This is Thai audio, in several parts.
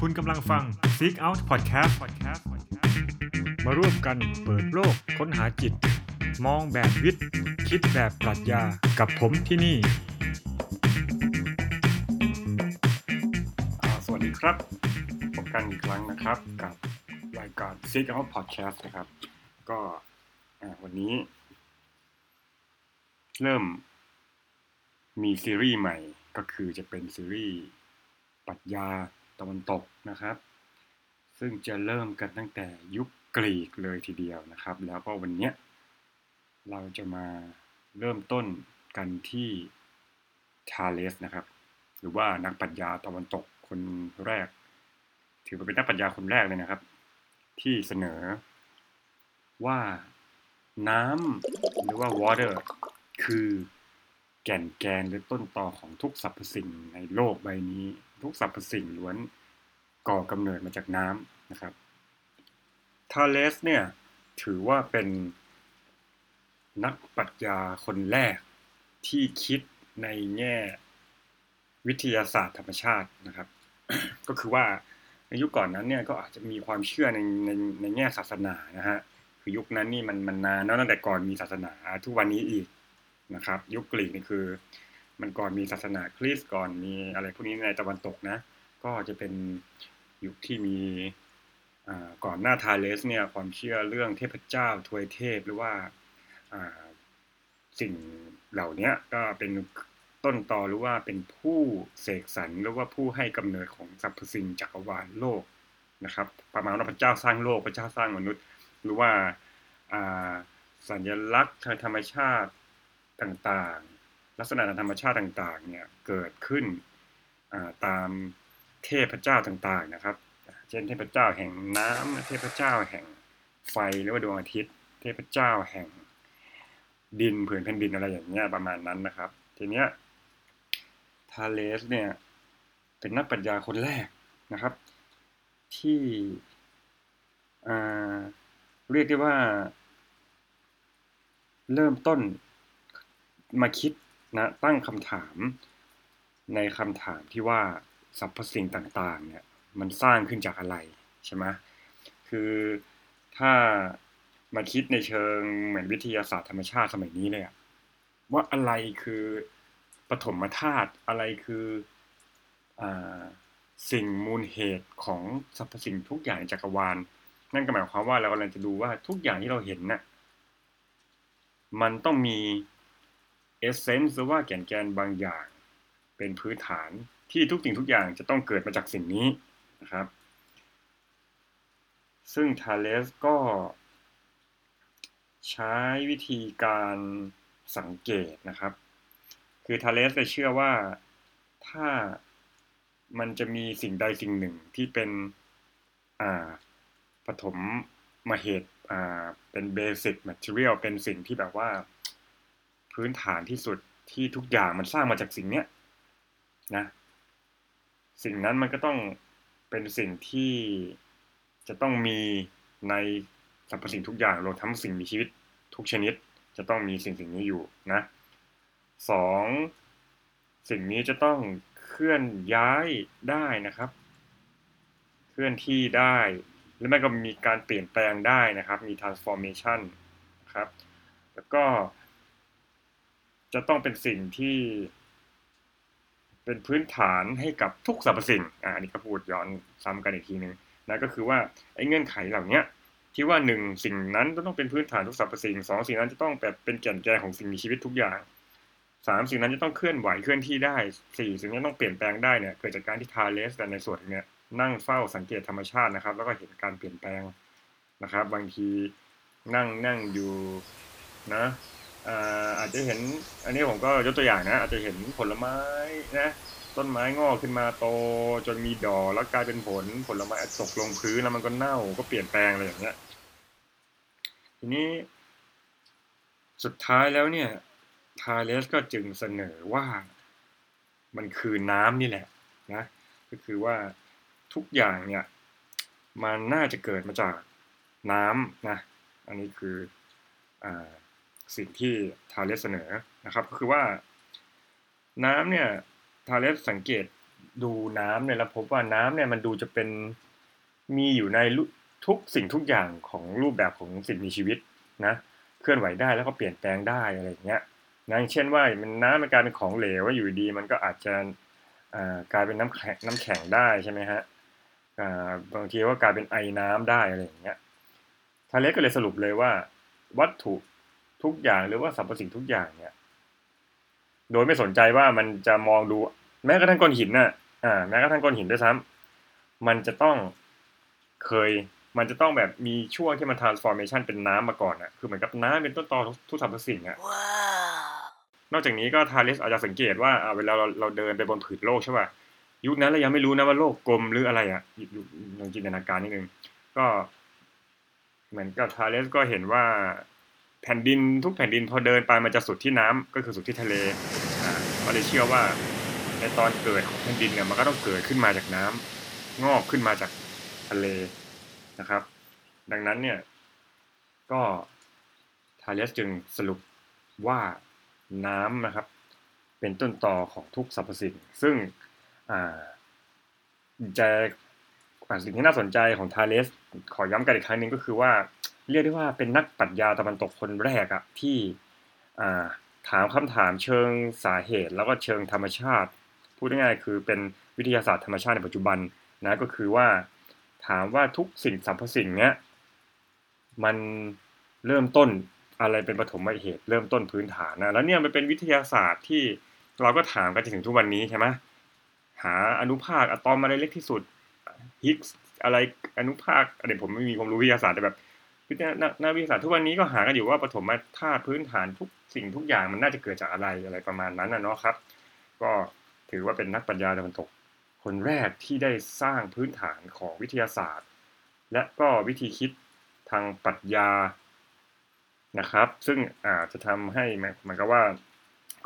คุณกำลังฟัง Seek Out Podcast มาร่วมกันเปิดโลกค้นหาจิต มองแบบวิทย์ คิดแบบปรัชญากับผมที่นี่ สวัสดีครับพบกันอีกครั้งนะครับกับรายการ Seek Out Podcast นะครับ ก็วันนี้ เริ่มมีซีรีส์ใหม่ก็คือจะเป็นซีรีส์ปรัชญา ตะวันตกนะครับ ซึ่งจะเริ่มกันตั้งแต่ยุคกรีกเลยทีเดียวนะครับ แล้วก็วันนี้เราจะมาเริ่มต้นกันที่ทาเลสนะครับ หรือว่านักปรัชญาตะวันตกคนแรก ถือว่าเป็นนักปรัชญาคนแรกเลยนะครับ ที่เสนอว่าน้ำหรือว่า water คือแก่นแกนหรือต้นตอของทุกสรรพสิ่งในโลกใบนี้ ทุกสรรพสิ่งล้วนก่อกำเนิดมาจากน้ำนะครับทาเลสเนี่ยถือว่าเป็นนักปรัชญาคนแรกที่คิดในแง่วิทยาศาสตร์ธรรมชาตินะครับ ก็คือว่าในยุคก่อนนั้นเนี่ยก็อาจจะมีความเชื่อในในในแง่ศาสนานะฮะคือยุคนั้นนี่มันมันนานตั้งแต่ก่อนมีศาสนาทุกวันนี้อีกนะครับ ยุคกรีกนี่คือ มันก่อนมีศาสนาคริสต์ก่อนมีอะไรพวกนี้ในตะวันตกนะ ก็จะเป็นยุคที่มีก่อนหน้าทาเลสเนี่ยความเชื่อเรื่องเทพเจ้าทวยเทพหรือว่าสิ่งเหล่านี้ก็เป็นต้นตอหรือว่าเป็นผู้เสกสรรหรือว่าผู้ให้กำเนิดของสรรพสิ่งจักรวาลโลกนะครับ ประมาณว่าพระเจ้าสร้างโลกพระเจ้าสร้างมนุษย์ หรือว่าอ่าสัญลักษณ์ทางธรรมชาติต่างๆ ลักษณะธรรมชาติต่างๆเนี่ยเกิดขึ้นตามเทพเจ้าต่างๆนะครับ เช่นเทพเจ้าแห่งน้ำเทพเจ้าแห่งไฟหรือว่าดวงอาทิตย์ เทพเจ้าแห่งดินผืนแผ่นดินอะไรอย่างเงี้ยประมาณนั้นนะครับ ทีเนี้ยทาเลสเนี่ยเป็นนักปรัชญาคนแรกนะครับ ที่เรียกได้ว่า เริ่มต้นมาคิด นะตั้งคำถามในคำถามที่ว่าสรรพสิ่งต่างๆเนี่ยมันสร้างขึ้นจากอะไรใช่ไหมคือถ้ามาคิดในเชิงเหมือนวิทยาศาสตร์ธรรมชาติสมัยนี้เลยอะว่าอะไรคือปฐมธาตุอะไรคืออสิ่งมูลเหตุของสรรพสิ่งทุกอย่างในจักรวาล นั่นก็หมายความว่าเรากำลังจะดูว่าทุกอย่างที่เราเห็นน่ะมันต้องมี เอเซนส์หรือว่าแก่นแกนบางอย่าง เป็นพื้นฐานที่ทุกสิ่งทุกอย่างจะต้องเกิดมาจากสิ่งนี้นะครับ ซึ่งทาเลสก็ใช้วิธีการสังเกตนะครับ คือธาลีสจะเชื่อว่าถ้ามันจะมีสิ่งใดสิ่งหนึ่งที่เป็นอ่าปฐมมาเหตุอ่าเป็น basic material เป็นสิ่งที่แบบว่า พื้นฐานที่สุดที่ทุกอย่างมันสร้างมาจากสิ่งเนี้ยนะสิ่งนั้นมันก็ต้องเป็นสิ่งที่จะต้องมีในสรรพสิ่งทุกอย่างรวมทั้งสิ่งมีชีวิตทุกชนิด จะต้องมีสิ่งสิ่งนี้อยู่นะสองสิ่งนี้จะต้องเคลื่อนย้ายได้นะครับ เคลื่อนที่ได้หรือไม่ก็มีการเปลี่ยนแปลงได้นะครับ มี transformation นะครับ แล้วก็ จะต้องเป็นสิ่งที่ เป็นพื้นฐานให้กับทุกสรรพสิ่งอ่าอันนี้ก็พูดย้อนซ้ำกันอีกทีหนึ่งนะก็คือว่าไอ้เงื่อนไขเหล่านี้ที่ว่าหนึ่งสิ่งนั้นจะต้องเป็นพื้นฐานทุกสรรพสิ่งสองสิ่งนั้นจะต้องแบบเป็นแก่นแกนของสิ่งมีชีวิตทุกอย่างสามสิ่งนั้นจะต้องเคลื่อนไหวเคลื่อนที่ได้สี่สิ่งนี้ต้องเปลี่ยนแปลงได้เนี่ยเกิดจากการที่ทาเลสแต่ในส่วนเนี้ยนั่งเฝ้าสังเกตธรรมชาตินะครับ แล้วก็เห็นการเปลี่ยนแปลงนะครับ บางทีนั่งนั่งอยู่นะ อาจจะเห็น อันนี้ผมก็ยกตัวอย่างนะ อาจจะเห็นผลไม้นะต้นไม้งอกขึ้นมาโต จนมีดอกแล้วกลายเป็นผลผลไม้ตกลงพื้นแล้วมันก็เน่าก็เปลี่ยนแปลงอะไรอย่างเงี้ยทีนี้ สุดท้ายแล้วเนี่ยทาเลสก็จึงเสนอว่ามันคือน้ำนี่แหละนะก็คือว่าทุกอย่างเนี่ยมันน่าจะเกิดมาจากน้ำนะ อันนี้คืออ่า สิ่งที่ทาเลสเสนอนะครับ ก็คือว่า น้ำเนี่ยทาเลสสังเกตดูน้ำเนี่ยแล้วพบว่าน้ำเนี่ยมันดูจะเป็นมีอยู่ในทุกสิ่งทุกอย่างของรูปแบบของสิ่งมีชีวิตนะเคลื่อนไหวได้แล้วก็เปลี่ยนแปลงได้อะไรอย่างเงี้ยนะเช่นว่ามันน้ำมันกลายเป็นของเหลวอยู่ดี มันก็อาจจะกลายเป็นน้ำแข็งน้ำแข็งได้ใช่ไหมฮะบางทีก็กลายเป็นไอน้ำได้อะไรอย่างเงี้ยทาเลสก็เลยสรุปเลยว่า วัตถุ ทุกอย่างหรือว่าสรรพสิ่งทุกอย่างเนี่ย โดยไม่สนใจว่ามันจะมองดู แม้กระทั่งก้อนหินน่ะ อ่า แม้กระทั่งก้อนหินด้วยซ้ำมันจะต้องเคย มันจะต้องแบบมีช่วงที่มัน transformation เป็นน้ำมาก่อนอะคือเหมือนกับน้ำเป็นต้นตอทุกสรรพสิ่งอะนอกจากนี้ก็ทาริสอาจจะสังเกตว่าเวลาเราเราเดินไปบนผืนโลกใช่ป่ะยุคนั้นเรายังไม่รู้นะว่าโลกกลมหรืออะไรอะลองจินตนาการนิดนึง ก็ เหมือนกับทาเลสก็เห็นว่า แผ่นดินทุกแผ่นดินพอเดินไปมันจะสุดที่น้ำก็คือสุดที่ทะเลอ่าก็เลยเชื่อว่า ในตอนเกิดของแผ่นดินเนี่ยมันก็ต้องเกิดขึ้นมาจากน้ำงอกขึ้นมาจากทะเลนะครับ ดังนั้นเนี่ย ก็ทาเลสจึงสรุปว่าน้ำนะครับ เป็นต้นตอของทุกสรรพสิ่ง ซึ่งจะสิ่งที่น่าสนใจของทาเลสขอย้ำกันอีกครั้งนึงก็คือว่า เรียกได้ว่าเป็นนักปรัชญาตะวันตกคนแรกอะที่ถามคำถามเชิงสาเหตุ แล้วก็เชิงธรรมชาติ พูดง่ายๆคือเป็นวิทยาศาสตร์ธรรมชาติในปัจจุบันนะก็คือว่าถามว่าทุกสิ่งสรรพสิ่งเนี้ยมันเริ่มต้นอะไรเป็นปฐมเหตุเริ่มต้นพื้นฐานนะแล้วเนี่ยมันเป็นวิทยาศาสตร์ที่เราก็ถามกันจนถึงทุกวันนี้ใช่ไหมหาอนุภาคอะตอมอะไรเล็กที่สุดฮิกส์อะไรอนุภาคอะไรผมไม่มีความรู้วิทยาศาสตร์แต่แบบ วิทยานักวิทยาศาสตร์ทุกวันนี้ก็หากันอยู่ว่าปฐมธาตุพื้นฐานทุกสิ่งทุกอย่างมันน่าจะเกิดจากอะไรอะไรประมาณนั้นนะเนาะครับ ก็ถือว่าเป็นนักปัญญาตะวันตก คนแรกที่ได้สร้างพื้นฐานของวิทยาศาสตร์ และก็วิธีคิดทางปรัชญานะครับ ซึ่งอาจจะทำให้มันก็ว่า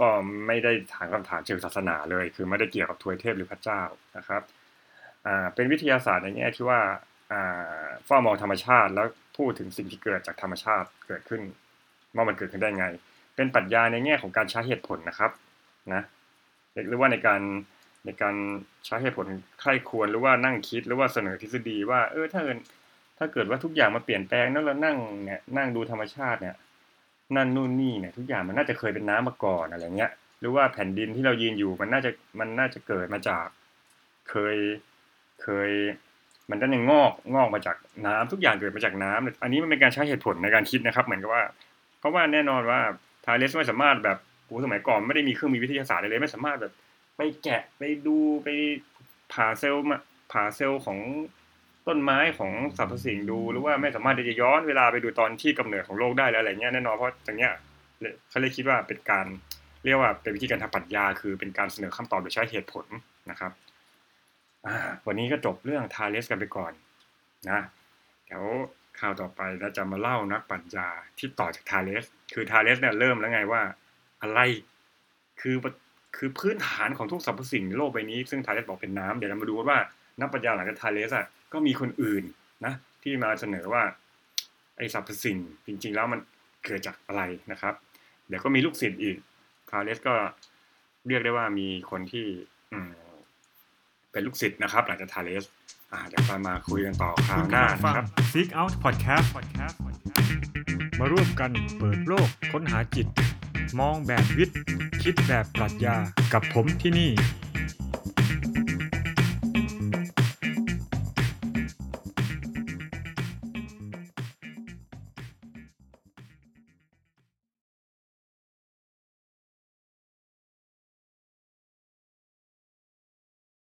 ก็ไม่ได้ถามคำถามเชิงศาสนาเลย คือไม่ได้เกี่ยวกับทวยเทพหรือพระเจ้านะครับ อ่า เป็นวิทยาศาสตร์ในแง่ที่ว่า เฝ้ามองธรรมชาติ แล้วพูดถึงสิ่งที่เกิดจากธรรมชาติเกิดขึ้นว่ามันเกิดขึ้นได้ไง เป็นปรัชญาในแง่ของการใช้เหตุผลนะครับนะหรือว่าในการในการใช้เหตุผลใคร่ควรหรือว่านั่งคิดหรือว่าเสนอทฤษฎีว่าเออถ้าเกิดถ้าเกิดว่าทุกอย่างมาเปลี่ยนแปลงแล้วเรานั่งเนี่ยนั่งดูธรรมชาติเนี่ยนั่นนู่นนี่เนี่ยทุกอย่างมันน่าจะเคยเป็นน้ำมาก่อนอะไรเงี้ยหรือว่าแผ่นดินที่เรายืนอยู่มันน่าจะมันน่าจะเกิดมาจากเคยเคย มันก็ยังงอกงอกมาจากน้ำทุกอย่างเกิดมาจากน้ำอันนี้มันเป็นการใช้เหตุผลในการคิดนะครับ เหมือนกับว่า เพราะว่าแน่นอนว่าทาเลสไม่สามารถแบบโอ้สมัยก่อนไม่ได้มีเครื่องมือวิทยาศาสตร์เลยไม่สามารถแบบไปแกะไปดูไปผ่าเซลล์มาผ่าเซลล์ของต้นไม้ของสรรพสิ่งดูหรือว่าไม่สามารถจะย้อนเวลาไปดูตอนที่กำเนิดของโลกได้แล้วอะไรเงี้ยแน่นอนเพราะอย่างเงี้ยเขาเลยคิดว่าเป็นการเรียกว่าเป็นวิธีการทางปรัชญาคือเป็นการเสนอคำตอบโดยใช้เหตุผลนะครับ วันนี้ก็จบเรื่องทาเลสกันไปก่อนนะเดี๋ยวข่าวต่อไปเราจะมาเล่านักปัญญาที่ต่อจากทาเลส คือทาเลสเนี่ยเริ่มแล้วไงว่า อะไรคือคือพื้นฐานของทุกสรรพสิ่งในโลกใบนี้ ซึ่งทาเลสบอกเป็นน้ำเดี๋ยวเรามาดูว่านักปัญญาหลังจากทาเลสอะก็มีคนอื่นนะที่มาเสนอว่าไอสรรพสิ่งจริง ๆ แล้วมันเกิดจากอะไรนะครับ เดี๋ยวก็มีลูกศิษย์อีกทาเลสก็เรียกได้ว่ามีคนที่อื เป็นลูกศิษย์นะครับ หลังจากทาเลสอ่าเดี๋ยวไปมาคุยกันต่อคราวหน้านะครับ Seek Out Podcast มาร่วมกันเปิดโลกค้นหาจิต มองแบบวิทย์ คิดแบบปรัชญากับผมที่นี่